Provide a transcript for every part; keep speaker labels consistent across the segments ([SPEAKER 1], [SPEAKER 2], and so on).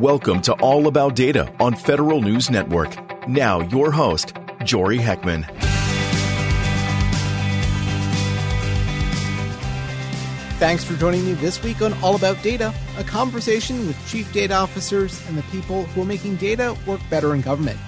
[SPEAKER 1] Welcome to All About Data on Federal News Network. Now, your host, Jory Heckman.
[SPEAKER 2] Thanks for joining me this week on All About Data, a conversation with chief data officers and the people who are making data work better in government.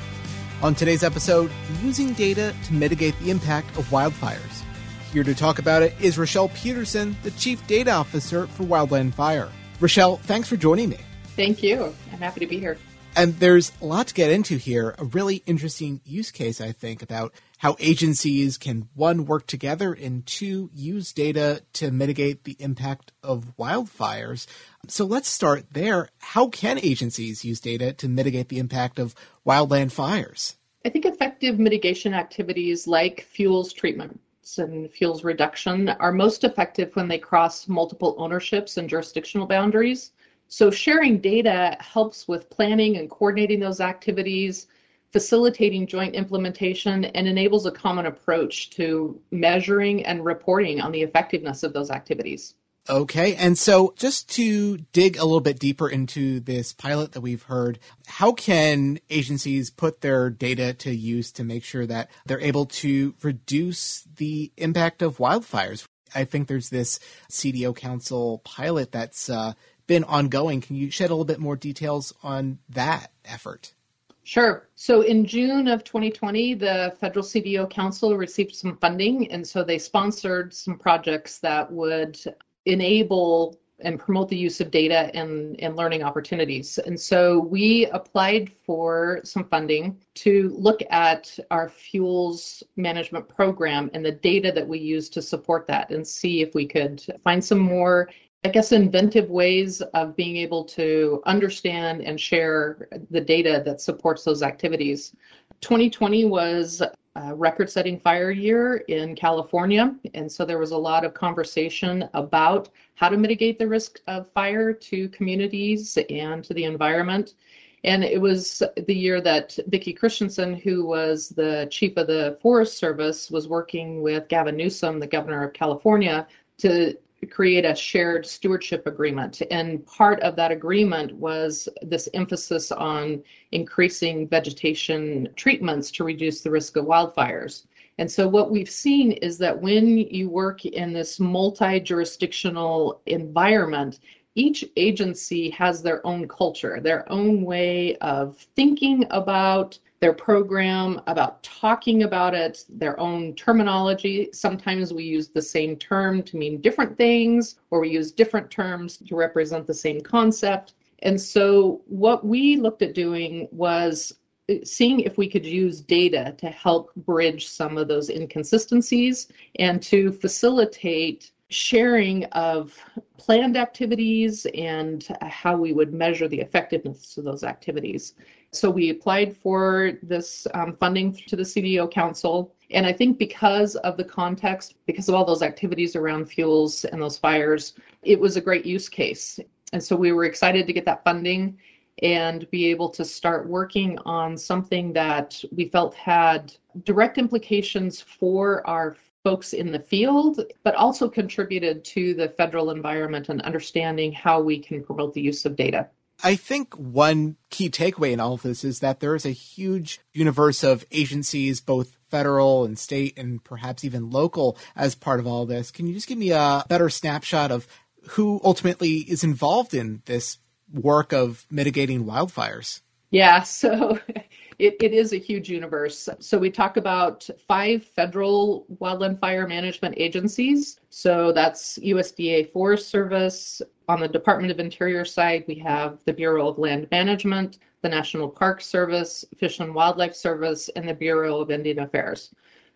[SPEAKER 2] On today's episode, using data to mitigate the impact of wildfires. Here to talk about it is Roshelle Pederson, the chief data officer for Wildland Fire. Roshelle, thanks for joining me.
[SPEAKER 3] Thank you. I'm happy to be here.
[SPEAKER 2] And there's a lot to get into here. A really interesting use case, I think, about how agencies can one work together and two use data to mitigate the impact of wildfires. So let's start there. How can agencies use data to mitigate the impact of wildland fires?
[SPEAKER 3] I think effective mitigation activities like fuels treatments and fuels reduction are most effective when they cross multiple ownerships and jurisdictional boundaries. So sharing data helps with planning and coordinating those activities facilitating joint implementation and enables a common approach to measuring and reporting on the effectiveness of those activities.
[SPEAKER 2] Okay, and so just to dig a little bit deeper into this pilot that we've heard, how can agencies put their data to use to make sure that they're able to reduce the impact of wildfires? I think there's this CDO Council pilot that's uh, been ongoing. Can you shed a little bit more details on that effort?
[SPEAKER 3] Sure. So in June of 2020, the Federal CDO Council received some funding, and so they sponsored some projects that would enable and promote the use of data and, and learning opportunities. And so we applied for some funding to look at our fuels management program and the data that we use to support that and see if we could find some more I guess, inventive ways of being able to understand and share the data that supports those activities. 2020 was a record setting fire year in California. And so there was a lot of conversation about how to mitigate the risk of fire to communities and to the environment. And it was the year that Vicki Christiansen, who was the chief of the Forest Service, was working with Gavin Newsom, the governor of California, to create a shared stewardship agreement. And part of that agreement was this emphasis on increasing vegetation treatments to reduce the risk of wildfires. And so, what we've seen is that when you work in this multi jurisdictional environment, each agency has their own culture, their own way of thinking about their program, about talking about it, their own terminology. Sometimes we use the same term to mean different things, or we use different terms to represent the same concept. And so, what we looked at doing was uh, seeing if we could use data to help bridge some of those inconsistencies and to facilitate sharing of planned activities and how we would measure the effectiveness of those activities. So we applied for this um, funding to the CDO Council. And I think because of the context, because of all those activities around fuels and those fires, it was a great use case. And so we were excited to get that funding and be able to start working on something that we felt had direct implications for our folks in the field, but also contributed to the federal environment and understanding how we can promote the use of data.
[SPEAKER 2] I think one key takeaway in all of this is that there is a huge universe of agencies, both federal and state and perhaps even local, as part of all this. Can you just give me a better snapshot of who ultimately is involved in this work of mitigating wildfires?
[SPEAKER 3] Yeah, so it, it is a huge universe. So we talk about five federal wildland fire management agencies. So that's USDA Forest Service. On the Department of Interior side, we have the Bureau of Land Management, the National Park Service, Fish and Wildlife Service, and the Bureau of Indian Affairs.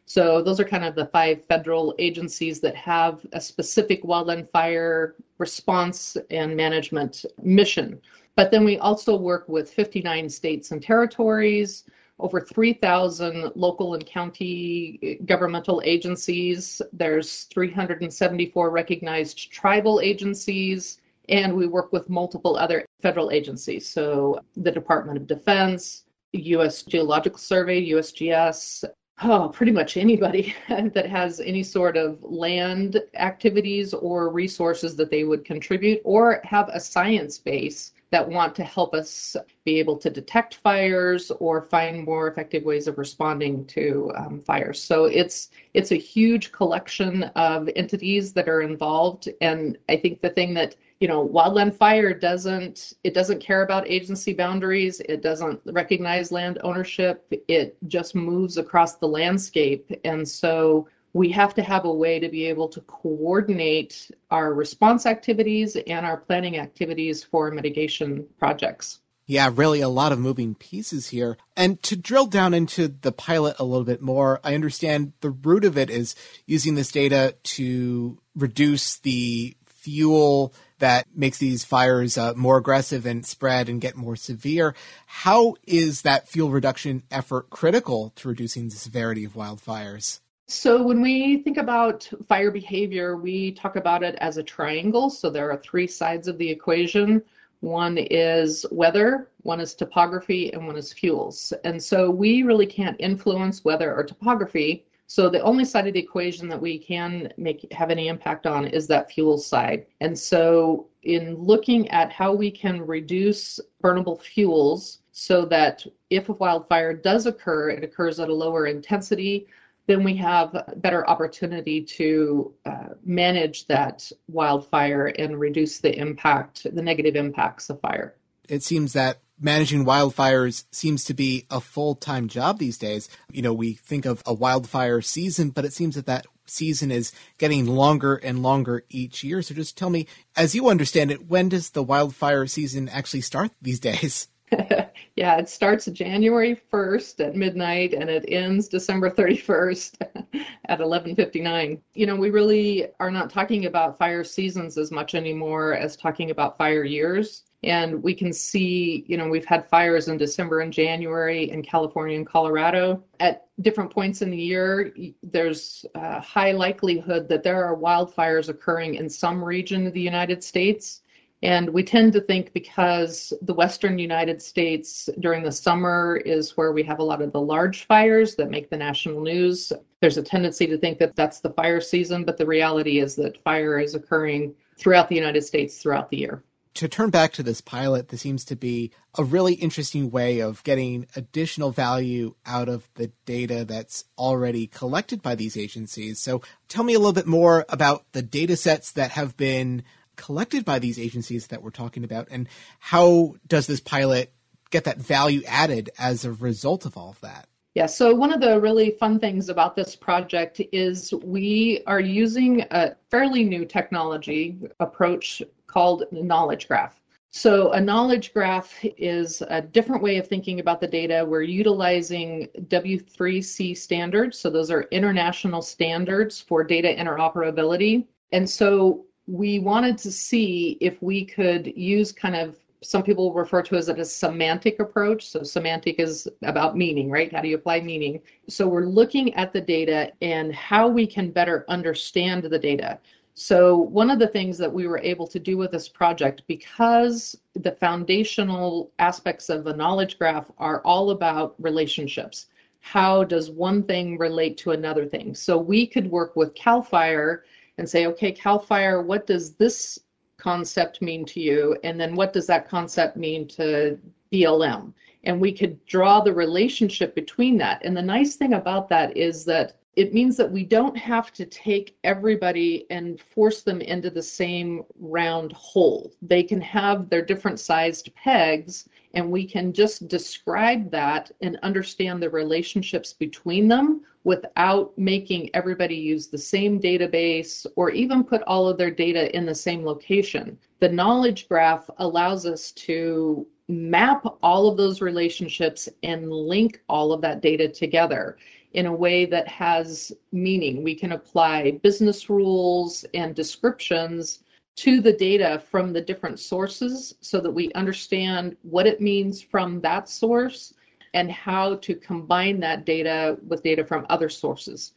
[SPEAKER 3] So those are kind of the five federal agencies that have a specific wildland fire response and management mission. But then we also work with 59 states and territories, over 3,000 local and county governmental agencies. There's 374 recognized tribal agencies, and we work with multiple other federal agencies. So the Department of Defense, U.S. Geological Survey, USGS, oh, pretty much anybody that has any sort of land activities or resources that they would contribute or have a science base that want to help us be able to detect fires or find more effective ways of responding to um, fires. So it's it's a huge collection of entities that are involved, and I think the thing that you know wildland fire doesn't it doesn't care about agency boundaries. It doesn't recognize land ownership. It just moves across the landscape. And so we have to have a way to be able to coordinate our response activities and our planning activities for mitigation projects.
[SPEAKER 2] Yeah, really a lot of moving pieces here. And to drill down into the pilot a little bit more, I understand the root of it is using this data to reduce the fuel that makes these fires uh, more aggressive and spread and get more severe. How is that fuel reduction effort critical to reducing the severity of wildfires?
[SPEAKER 3] So, when we think about fire behavior, we talk about it as a triangle. So, there are three sides of the equation one is weather, one is topography, and one is fuels. And so, we really can't influence weather or topography. So, the only side of the equation that we can make have any impact on is that fuel side. And so, in looking at how we can reduce burnable fuels so that if a wildfire does occur, it occurs at a lower intensity then we have better opportunity to uh, manage that wildfire and reduce the impact, the negative impacts of fire.
[SPEAKER 2] It seems that managing wildfires seems to be a full-time job these days. You know, we think of a wildfire season, but it seems that that season is getting longer and longer each year. So just tell me, as you understand it, when does the wildfire season actually start these days?
[SPEAKER 3] yeah, it starts January 1st at midnight and it ends December 31st at 11:59. You know, we really are not talking about fire seasons as much anymore as talking about fire years. And we can see, you know, we've had fires in December and January in California and Colorado. At different points in the year, there's a high likelihood that there are wildfires occurring in some region of the United States and we tend to think because the Western United States during the summer is where we have a lot of the large fires that make the national news. There's a tendency to think that that's the fire season, but the reality is that fire is occurring throughout the United States throughout the year.
[SPEAKER 2] To turn back to this pilot, this seems to be a really interesting way of getting additional value out of the data that's already collected by these agencies. So tell me a little bit more about the data sets that have been collected by these agencies that we're talking about, and how does this pilot get that value added as a result of all of that?
[SPEAKER 3] Yeah, so one of the really fun things about this project is we are using a fairly new technology approach called knowledge graph. So, a knowledge graph is a different way of thinking about the data. We're utilizing W3C standards. So, those are international standards for data interoperability. And so, we wanted to see if we could use kind of some people refer to as a semantic approach. So semantic is about meaning, right? How do you apply meaning? So we're looking at the data and how we can better understand the data. So one of the things that we were able to do with this project, because the foundational aspects of a knowledge graph are all about relationships. How does one thing relate to another thing? So we could work with CAL FIRE and say, okay, CAL FIRE, what does this concept mean to you? And then what does that concept mean to BLM? And we could draw the relationship between that. And the nice thing about that is that it means that we don't have to take everybody and force them into the same round hole. They can have their different sized pegs, and we can just describe that and understand the relationships between them without making everybody use the same database or even put all of their data in the same location. The knowledge graph allows us to map all of those relationships and link all of that data together in a way that has meaning. We can apply business rules and descriptions to the data from the different sources so that we understand what it means from that source and how to combine that data with data from other sources.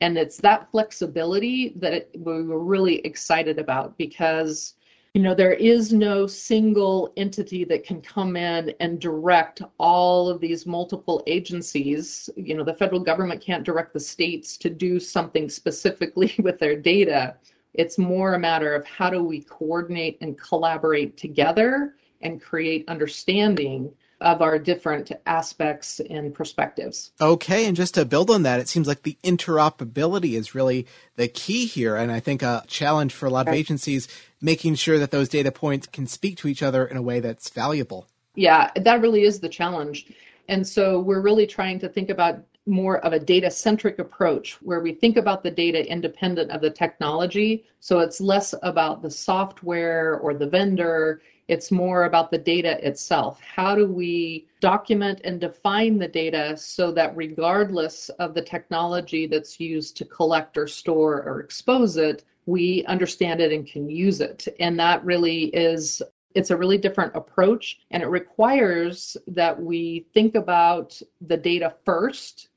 [SPEAKER 3] And it's that flexibility that we were really excited about because you know there is no single entity that can come in and direct all of these multiple agencies you know the federal government can't direct the states to do something specifically with their data it's more a matter of how do we coordinate and collaborate together and create understanding of our different aspects and perspectives.
[SPEAKER 2] Okay, and just to build on that, it seems like the interoperability is really the key here. And I think a challenge for a lot of agencies making sure that those data points can speak to each other in a way that's valuable.
[SPEAKER 3] Yeah, that really is the challenge. And so we're really trying to think about more of a data centric approach where we think about the data independent of the technology. So it's less about the software or the vendor it's more about the data itself. How do we document and define the data so that regardless of the technology that's used to collect or store or expose it, we understand it and can use it. And that really is it's a really different approach and it requires that we think about the data first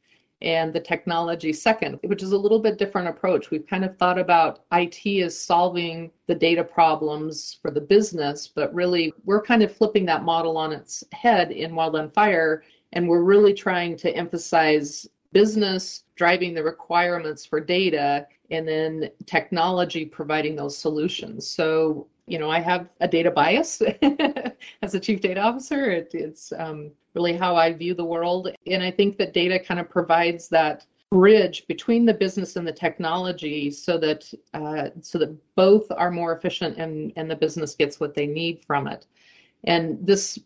[SPEAKER 3] and the technology second, which is a little bit different approach. We've kind of thought about IT as solving the data problems for the business, but really we're kind of flipping that model on its head in Wildland Fire, and we're really trying to emphasize business driving the requirements for data and then technology providing those solutions. So you know, I have a data bias as a chief data officer. It, it's um, really how I view the world. And I think that data kind of provides that bridge between the business and the technology so that uh, so that both are more efficient and, and the business gets what they need from it. And this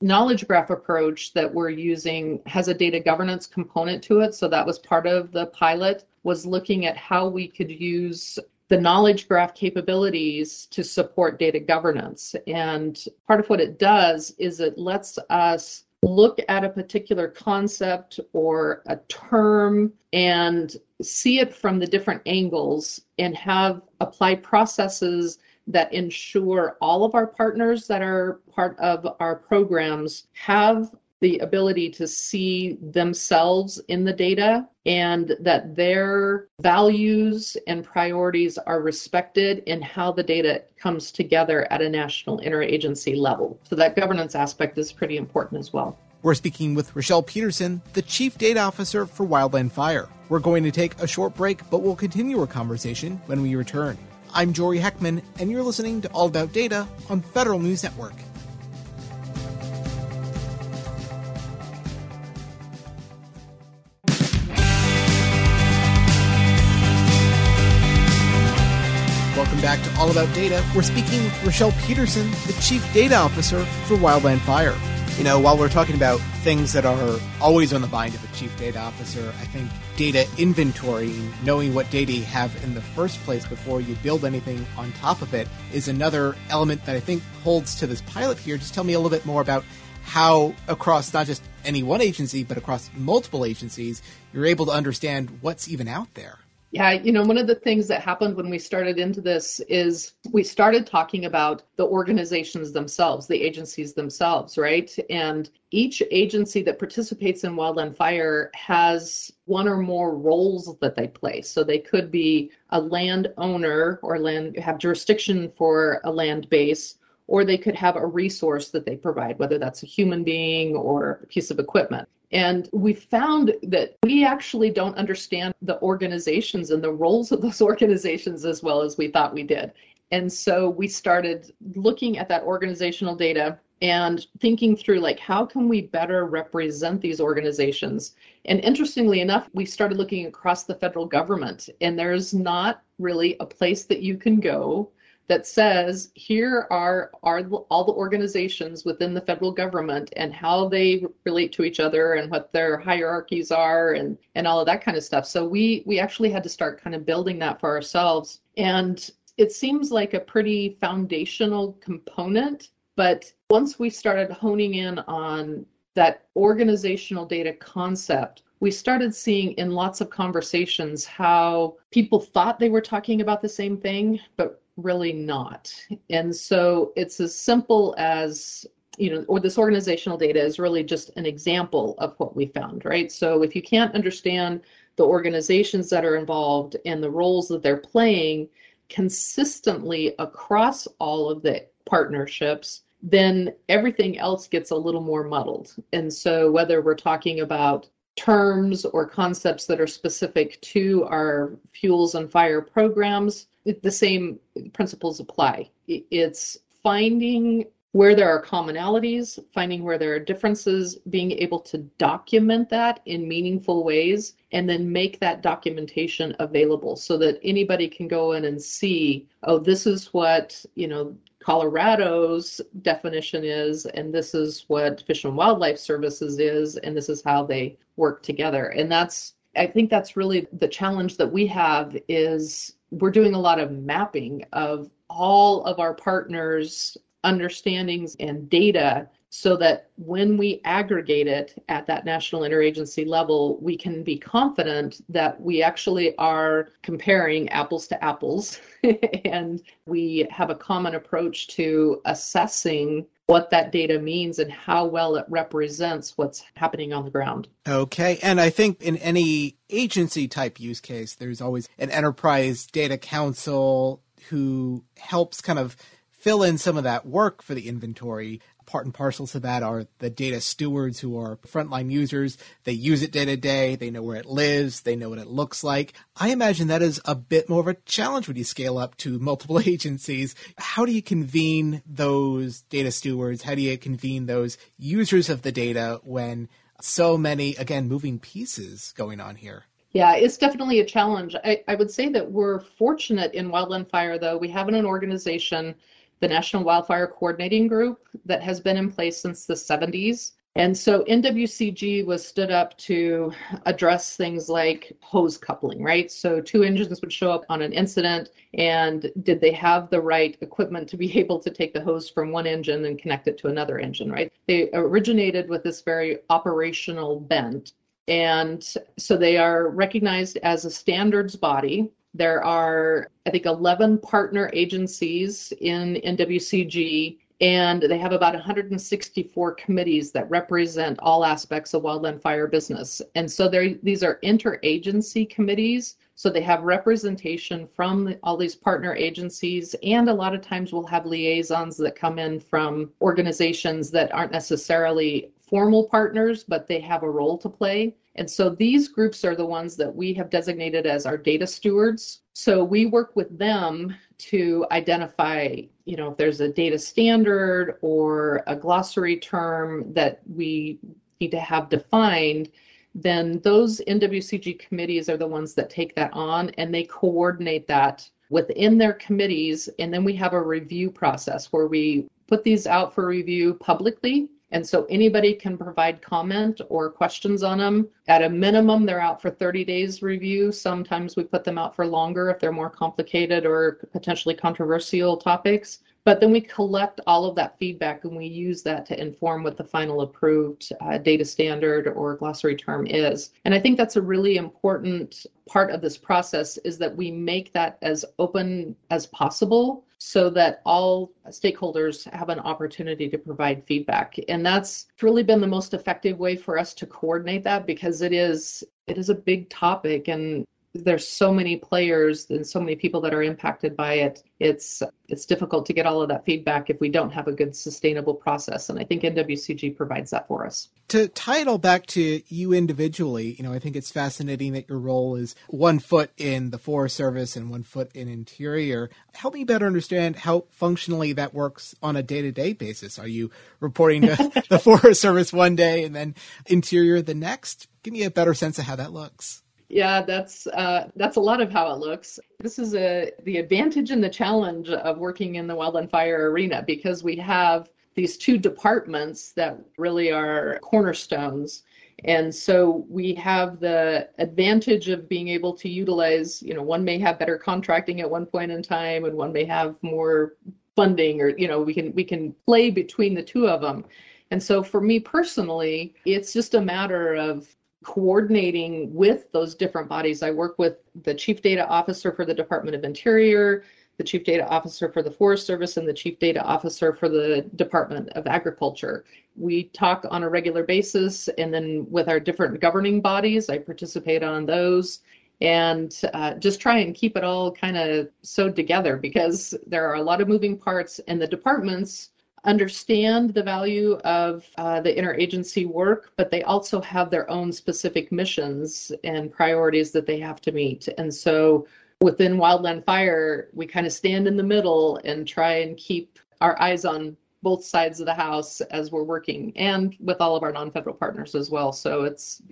[SPEAKER 3] knowledge graph approach that we're using has a data governance component to it. So that was part of the pilot was looking at how we could use the knowledge graph capabilities to support data governance. And part of what it does is it lets us look at a particular concept or a term and see it from the different angles and have apply processes that ensure all of our partners that are part of our programs have the ability to see themselves in the data and that their values and priorities are respected in how the data comes together at a national interagency level. So that governance aspect is pretty important as well.
[SPEAKER 2] We're speaking with Roshelle Pederson, the Chief Data Officer for Wildland Fire. We're going to take a short break, but we'll continue our conversation when we return. I'm Jory Heckman, and you're listening to All About Data on Federal News Network. Welcome back to All About Data. We're speaking with Roshelle Pederson, the Chief Data Officer for Wildland Fire. You know, while we're talking about things that are always on the mind of a Chief Data Officer, I think data inventory, knowing what data you have in the first place before you build anything on top of it, is another element that I think holds to this pilot here. Just tell me a little bit more about how across not just any one agency, but across multiple agencies, you're able to understand what's even out there.
[SPEAKER 3] Yeah, you know, one of the things that happened when we started into this is we started talking about the organizations themselves, the agencies themselves, right? And each agency that participates in Wildland Fire has one or more roles that they play. So they could be a land owner or land have jurisdiction for a land base, or they could have a resource that they provide, whether that's a human being or a piece of equipment. And we found that we actually don't understand the organizations and the roles of those organizations as well as we thought we did. And so we started looking at that organizational data and thinking through like how can we better represent these organizations and interestingly enough we started looking across the federal government and there's not really a place that you can go that says here are are all the organizations within the federal government and how they relate to each other and what their hierarchies are and and all of that kind of stuff. So we we actually had to start kind of building that for ourselves. And it seems like a pretty foundational component but once we started honing in on that organizational data concept we started seeing in lots of conversations how people thought they were talking about the same thing, but really not. And so it's as simple as you know, or this organizational data is really just an example of what we found, right? So if you can't understand the organizations that are involved and the roles that they're playing consistently across all of the partnerships, then everything else gets a little more muddled. And so whether we're talking about terms or concepts that are specific to our fuels and fire programs, the same principles apply. It's finding where there are commonalities, finding where there are differences, being able to document that in meaningful ways, and then make that documentation available so that anybody can go in and see, oh, this is what, you know, Colorado's definition is, and this is what Fish and Wildlife Services is, and this is how they work together. And that's, I think that's really the challenge that we have is we're doing a lot of mapping of all of our partners understandings and data so that when we aggregate it at that national interagency level, we can be confident that we actually are comparing apples to apples. And we have a common approach to assessing what that data means and how well it represents what's happening on the ground.
[SPEAKER 2] Okay. And I think in any agency type use case, there's always an enterprise data council who helps kind of fill in some of that work for the inventory. Part and parcel to that are the data stewards who are frontline users. They use it day to day. They know where it lives. They know what it looks like. I imagine that is a bit more of a challenge when you scale up to multiple agencies. How do you convene those data stewards? How do you convene those users of the data when so many, again, moving pieces going on here?
[SPEAKER 3] Yeah, it's definitely a challenge. I, I would say that we're fortunate in Wildland Fire, though. We have an organization the National Wildfire Coordinating Group that has been in place since the 70s. And so NWCG was stood up to address things like hose coupling, right? So two engines would show up on an incident, and did they have the right equipment to be able to take the hose from one engine and connect it to another engine, right? They originated with this very operational bent. And so they are recognized as a standards body there are, I think, 11 partner agencies in NWCG, and they have about 164 committees that represent all aspects of wildland fire business. And so these are interagency committees. So they have representation from all these partner agencies, and a lot of times we'll have liaisons that come in from organizations that aren't necessarily formal partners, but they have a role to play. And so these groups are the ones that we have designated as our data stewards. So we work with them to identify, you know, if there's a data standard or a glossary term that we need to have defined, then those NWCG committees are the ones that take that on and they coordinate that within their committees. And then we have a review process where we put these out for review publicly and so anybody can provide comment or questions on them. At a minimum, they're out for 30 days review. Sometimes we put them out for longer if they're more complicated or potentially controversial topics. But then we collect all of that feedback and we use that to inform what the final approved uh, data standard or glossary term is. And I think that's a really important part of this process is that we make that as open as possible so that all stakeholders have an opportunity to provide feedback. And that's really been the most effective way for us to coordinate that because it is it is a big topic and there's so many players and so many people that are impacted by it it's it's difficult to get all of that feedback if we don't have a good sustainable process and i think nwcg provides that for us.
[SPEAKER 2] To tie it all back to you individually you know i think it's fascinating that your role is one foot in the forest service and one foot in interior. Help me better understand how functionally that works on a day-to-day basis. Are you reporting to the forest service one day and then interior the next? Give me a better sense of how that looks
[SPEAKER 3] yeah, that's uh, that's a lot of how it looks. This is a the advantage and the challenge of working in the wildland fire arena because we have these two departments that really are cornerstones. And so we have the advantage of being able to utilize, you know, one may have better contracting at one point in time and one may have more funding or, you know, we can we can play between the two of them. And so for me personally, it's just a matter of coordinating with those different bodies. I work with the chief data officer for the Department of Interior, the chief data officer for the Forest Service, and the chief data officer for the Department of Agriculture. We talk on a regular basis, and then with our different governing bodies, I participate on those and uh, just try and keep it all kind of sewed together because there are a lot of moving parts, and the departments understand the value of uh, the interagency work, but they also have their own specific missions and priorities that they have to meet. And so within Wildland Fire, we kind of stand in the middle and try and keep our eyes on both sides of the house as we're working and with all of our non-federal partners as well. So it's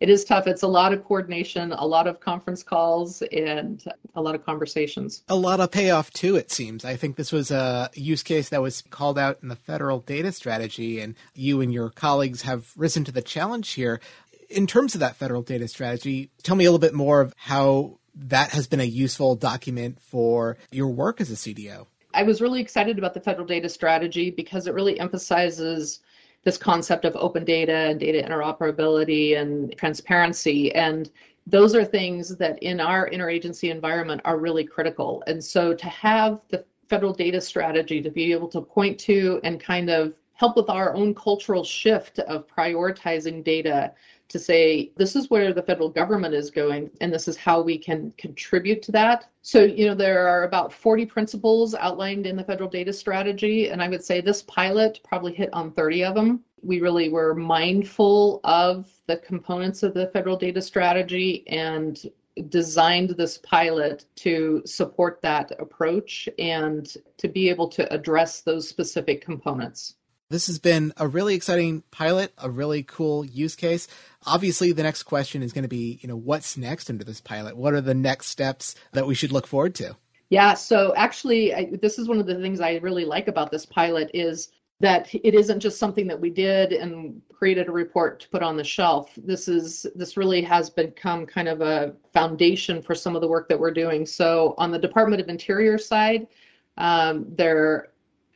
[SPEAKER 3] it is tough. It's a lot of coordination, a lot of conference calls, and a lot of conversations.
[SPEAKER 2] A lot of payoff, too, it seems. I think this was a use case that was called out in the federal data strategy, and you and your colleagues have risen to the challenge here. In terms of that federal data strategy, tell me a little bit more of how that has been a useful document for your work as a CDO.
[SPEAKER 3] I was really excited about the federal data strategy because it really emphasizes this concept of open data and data interoperability and transparency. And those are things that in our interagency environment are really critical. And so to have the federal data strategy to be able to point to and kind of help with our own cultural shift of prioritizing data to say this is where the federal government is going and this is how we can contribute to that. So you know there are about 40 principles outlined in the federal data strategy and i would say this pilot probably hit on 30 of them. We really were mindful of the components of the federal data strategy and designed this pilot to support that approach and to be able to address those specific components
[SPEAKER 2] this has been a really exciting pilot, a really cool use case. Obviously, the next question is going to be, you know, what's next under this pilot? What are the next steps that we should look forward to?
[SPEAKER 3] Yeah, so actually, I, this is one of the things I really like about this pilot is that it isn't just something that we did and created a report to put on the shelf. This is this really has become kind of a foundation for some of the work that we're doing. So on the Department of Interior side, um, they're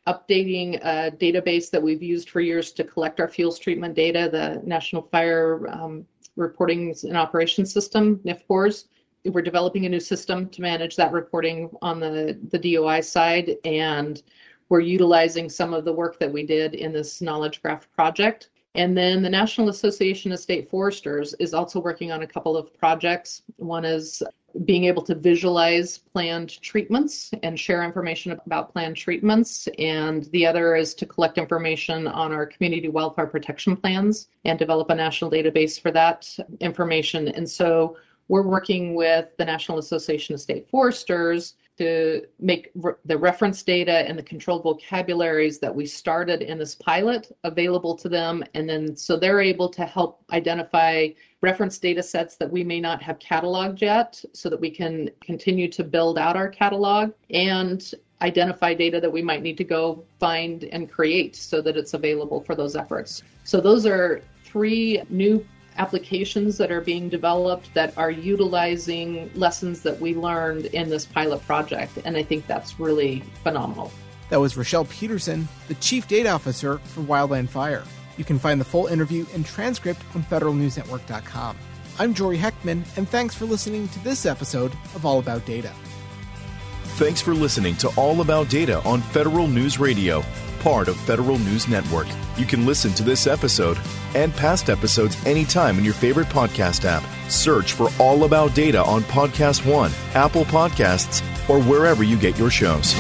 [SPEAKER 3] updating a database that we've used for years to collect our fuels treatment data, the National Fire um, Reporting and Operations System, NFPORS. We're developing a new system to manage that reporting on the, the DOI side, and we're utilizing some of the work that we did in this knowledge graph project. And then the National Association of State Foresters is also working on a couple of projects. One is being able to visualize planned treatments and share information about planned treatments. And the other is to collect information on our community wildfire protection plans and develop a national database for that information. And so we're working with the National Association of State Foresters to make re- the reference data and the controlled vocabularies that we started in this pilot available to them. And then so they're able to help identify reference data sets that we may not have cataloged yet so that we can continue to build out our catalog and identify data that we might need to go find and create so that it's available for those efforts. So those are three new applications that are being developed that are utilizing lessons that we learned in this pilot project. And I think that's really phenomenal.
[SPEAKER 2] That was Roshelle Pederson, the Chief Data Officer for Wildland Fire. You can find the full interview and transcript on federalnewsnetwork.com. I'm Jory Heckman, and thanks for listening to this episode of All About Data.
[SPEAKER 1] Thanks for listening to All About Data on Federal News Radio, part of Federal News Network. You can listen to this episode and past episodes anytime in your favorite podcast app. Search for All About Data on Podcast One, Apple Podcasts, or wherever you get your shows.